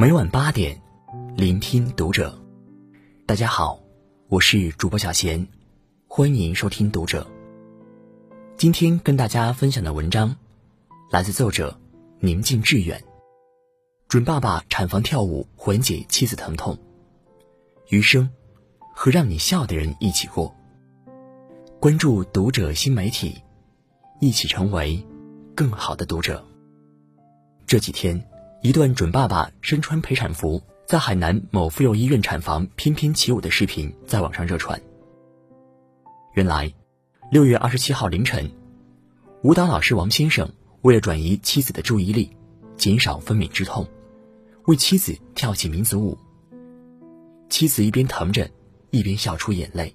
每晚八点，聆听读者。大家好，我是主播小贤，欢迎收听读者。今天跟大家分享的文章，来自作者宁静致远。准爸爸产房跳舞缓解妻子疼痛，余生和让你笑的人一起过。关注读者新媒体，一起成为更好的读者。这几天，一段准爸爸身穿陪产服在海南某妇幼医院产房翩翩起舞的视频在网上热传。原来，六月二十七号凌晨，舞蹈老师王先生为了转移妻子的注意力，减少分娩之痛。为妻子跳起民族舞，妻子一边疼着，一边笑出眼泪。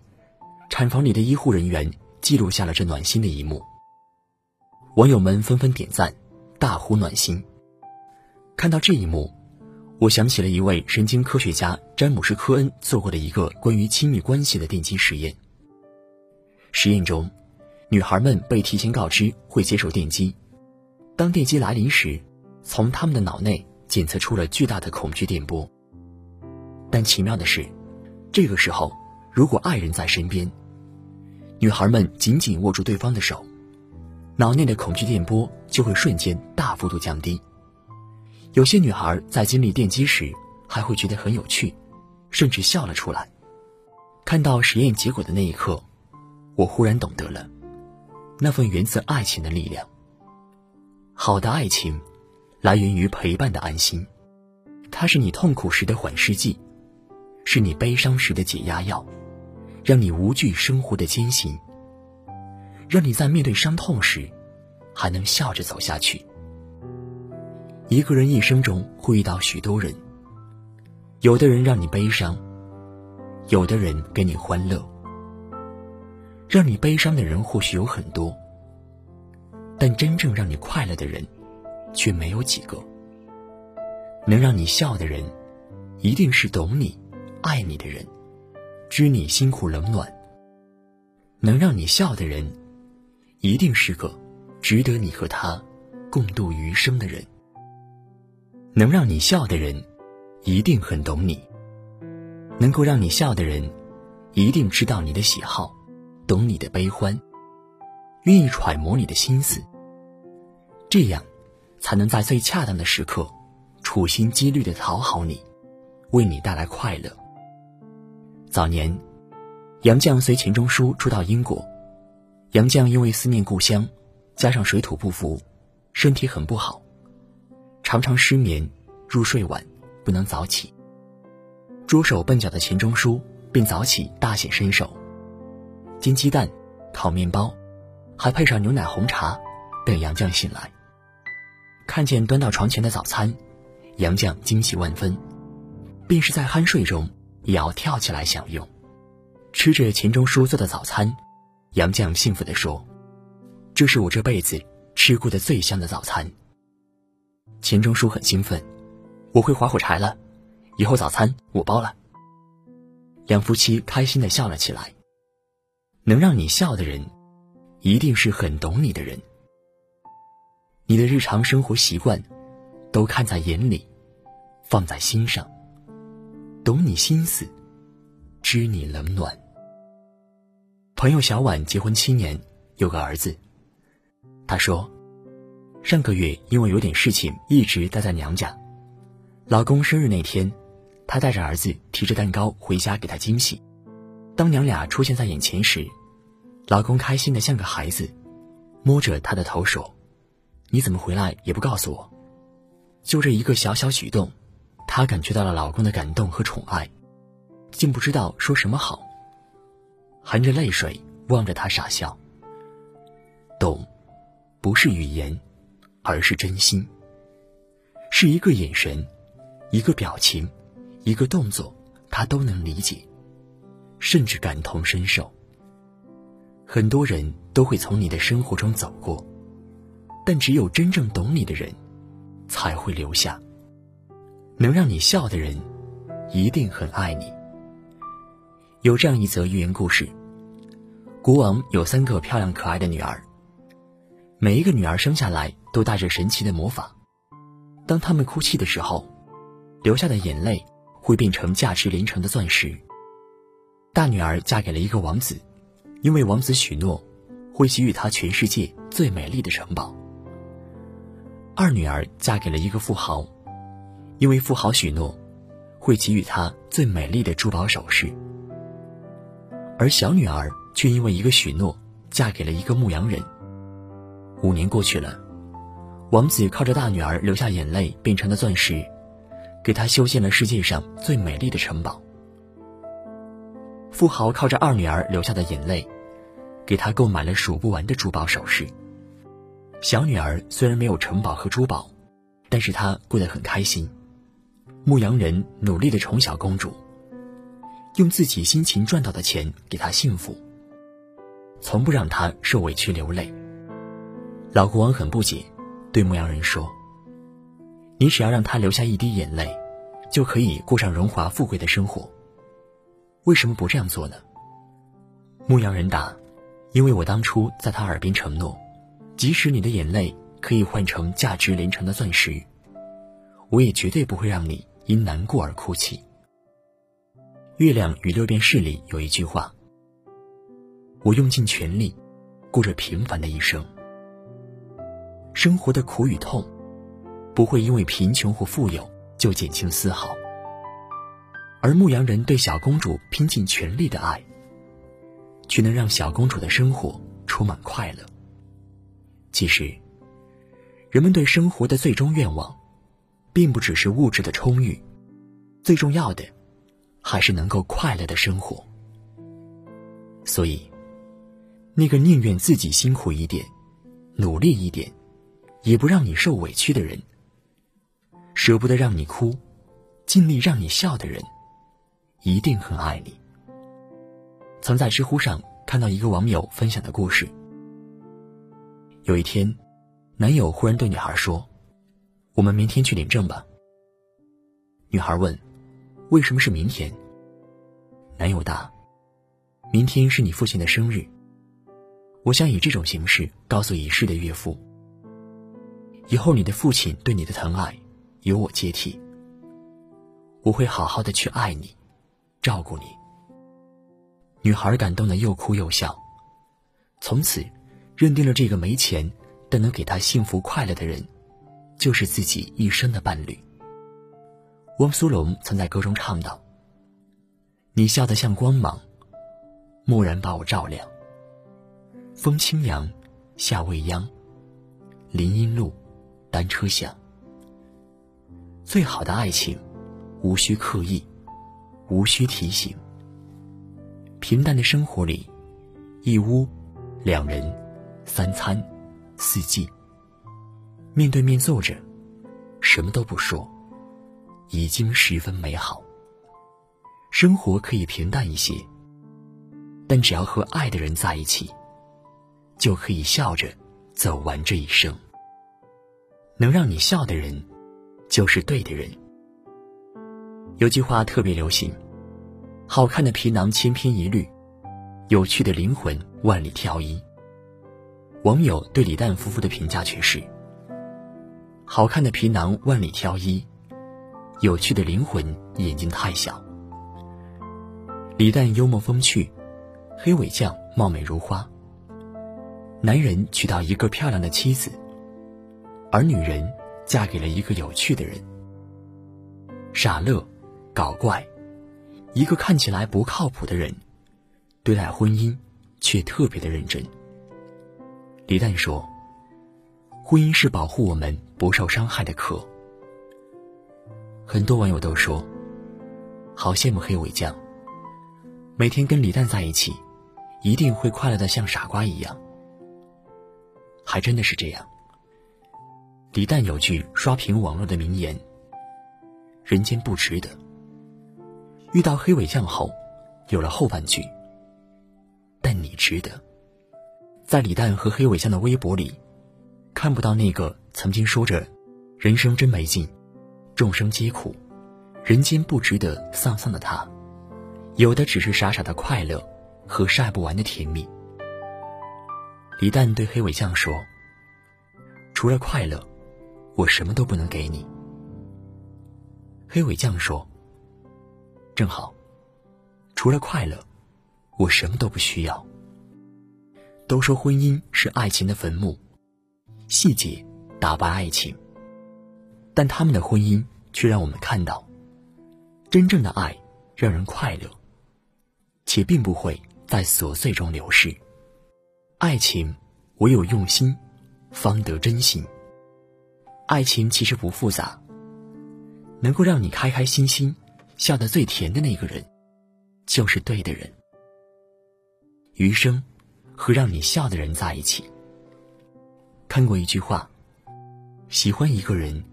产房里的医护人员记录下了这暖心的一幕。网友们纷纷点赞，大呼暖心。看到这一幕，我想起了一位神经科学家詹姆斯·科恩做过的一个关于亲密关系的电击实验。实验中，女孩们被提前告知会接受电击，当电击来临时，从他们的脑内。检测出了巨大的恐惧电波，但奇妙的是，这个时候如果爱人在身边，女孩们紧紧握住对方的手，脑内的恐惧电波就会瞬间大幅度降低。有些女孩在经历电击时还会觉得很有趣，甚至笑了出来。看到实验结果的那一刻，我忽然懂得了那份源自爱情的力量。好的爱情。来源于陪伴的安心，它是你痛苦时的缓释剂，是你悲伤时的解压药，让你无惧生活的艰辛，让你在面对伤痛时还能笑着走下去。一个人一生中会遇到许多人，有的人让你悲伤，有的人给你欢乐。让你悲伤的人或许有很多，但真正让你快乐的人。却没有几个能让你笑的人，一定是懂你、爱你的人，知你辛苦冷暖。能让你笑的人，一定是个值得你和他共度余生的人。能让你笑的人，一定很懂你。能够让你笑的人，一定知道你的喜好，懂你的悲欢，愿意揣摩你的心思。这样。才能在最恰当的时刻，处心积虑的讨好你，为你带来快乐。早年，杨绛随钱钟书出到英国，杨绛因为思念故乡，加上水土不服，身体很不好，常常失眠，入睡晚，不能早起。拙手笨脚的钱钟书便早起大显身手，煎鸡蛋，烤面包，还配上牛奶红茶，等杨绛醒来。看见端到床前的早餐，杨绛惊喜万分，便是在酣睡中也要跳起来享用。吃着钱钟书做的早餐，杨绛幸福地说：“这是我这辈子吃过的最香的早餐。”钱钟书很兴奋：“我会划火柴了，以后早餐我包了。”两夫妻开心地笑了起来。能让你笑的人，一定是很懂你的人。你的日常生活习惯，都看在眼里，放在心上，懂你心思，知你冷暖。朋友小婉结婚七年，有个儿子。他说，上个月因为有点事情，一直待在娘家。老公生日那天，她带着儿子提着蛋糕回家给他惊喜。当娘俩出现在眼前时，老公开心的像个孩子，摸着她的头说。你怎么回来也不告诉我？就这一个小小举动，她感觉到了老公的感动和宠爱，竟不知道说什么好。含着泪水望着他傻笑。懂，不是语言，而是真心。是一个眼神，一个表情，一个动作，他都能理解，甚至感同身受。很多人都会从你的生活中走过。但只有真正懂你的人，才会留下。能让你笑的人，一定很爱你。有这样一则寓言故事：国王有三个漂亮可爱的女儿，每一个女儿生下来都带着神奇的魔法。当她们哭泣的时候，流下的眼泪会变成价值连城的钻石。大女儿嫁给了一个王子，因为王子许诺会给予她全世界最美丽的城堡。二女儿嫁给了一个富豪，因为富豪许诺会给予她最美丽的珠宝首饰。而小女儿却因为一个许诺，嫁给了一个牧羊人。五年过去了，王子靠着大女儿流下眼泪变成的钻石，给她修建了世界上最美丽的城堡。富豪靠着二女儿流下的眼泪，给她购买了数不完的珠宝首饰。小女儿虽然没有城堡和珠宝，但是她过得很开心。牧羊人努力的宠小公主。用自己辛勤赚到的钱给她幸福，从不让她受委屈流泪。老国王很不解，对牧羊人说：“你只要让他流下一滴眼泪，就可以过上荣华富贵的生活。为什么不这样做呢？”牧羊人答：“因为我当初在他耳边承诺，即使你的眼泪可以换成价值连城的钻石，我也绝对不会让你因难过而哭泣。”《月亮与六便士》里有一句话：“我用尽全力，过着平凡的一生。生活的苦与痛，不会因为贫穷或富有就减轻丝毫。而牧羊人对小公主拼尽全力的爱，却能让小公主的生活充满快乐。其实，人们对生活的最终愿望，并不只是物质的充裕，最重要的。”还是能够快乐的生活。所以，那个宁愿自己辛苦一点、努力一点，也不让你受委屈的人，舍不得让你哭、尽力让你笑的人，一定很爱你。曾在知乎上看到一个网友分享的故事：有一天，男友忽然对女孩说：“我们明天去领证吧。”女孩问。为什么是明天？男友答：“明天是你父亲的生日，我想以这种形式告诉已逝的岳父，以后你的父亲对你的疼爱由我接替，我会好好的去爱你，照顾你。”女孩感动的又哭又笑，从此认定了这个没钱但能给她幸福快乐的人，就是自己一生的伴侣。汪苏泷曾在歌中唱道：“你笑得像光芒，蓦然把我照亮。风清扬，夏未央，林荫路，单车响。最好的爱情，无需刻意，无需提醒。平淡的生活里，一屋，两人，三餐，四季，面对面坐着，什么都不说。”已经十分美好。生活可以平淡一些，但只要和爱的人在一起，就可以笑着走完这一生。能让你笑的人，就是对的人。有句话特别流行：好看的皮囊千篇一律，有趣的灵魂万里挑一。网友对李诞夫妇的评价却是：好看的皮囊万里挑一。有趣的灵魂，眼睛太小。李诞幽默风趣，黑尾酱貌美如花。男人娶到一个漂亮的妻子，而女人嫁给了一个有趣的人。傻乐，搞怪，一个看起来不靠谱的人，对待婚姻却特别的认真。李诞说：“婚姻是保护我们不受伤害的壳。”很多网友都说：“好羡慕黑尾酱，每天跟李诞在一起，一定会快乐的像傻瓜一样。”还真的是这样。李诞有句刷屏网络的名言：“人间不值得。”遇到黑尾酱后，有了后半句：“但你值得。”在李诞和黑尾酱的微博里，看不到那个曾经说着“人生真没劲”。众生皆苦，人间不值得丧丧的他，有的只是傻傻的快乐和晒不完的甜蜜。李诞对黑尾酱说：“除了快乐，我什么都不能给你。”黑尾酱说：“正好，除了快乐，我什么都不需要。”都说婚姻是爱情的坟墓，细节打败爱情。但他们的婚姻却让我们看到，真正的爱让人快乐，且并不会在琐碎中流逝。爱情唯有用心，方得真心。爱情其实不复杂，能够让你开开心心、笑得最甜的那个人，就是对的人。余生和让你笑的人在一起。看过一句话：喜欢一个人。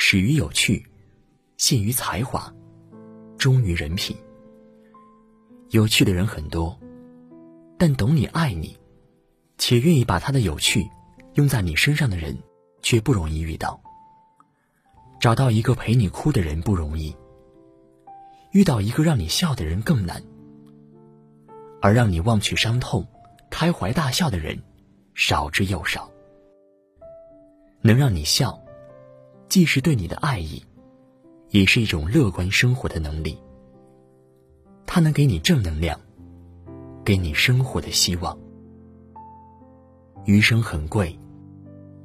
始于有趣，陷于才华，忠于人品。有趣的人很多，但懂你、爱你，且愿意把他的有趣用在你身上的人，却不容易遇到。找到一个陪你哭的人不容易，遇到一个让你笑的人更难。而让你忘却伤痛、开怀大笑的人，少之又少。能让你笑。既是对你的爱意，也是一种乐观生活的能力。它能给你正能量，给你生活的希望。余生很贵，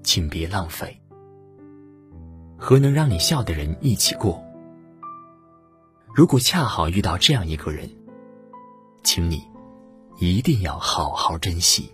请别浪费。和能让你笑的人一起过。如果恰好遇到这样一个人，请你一定要好好珍惜。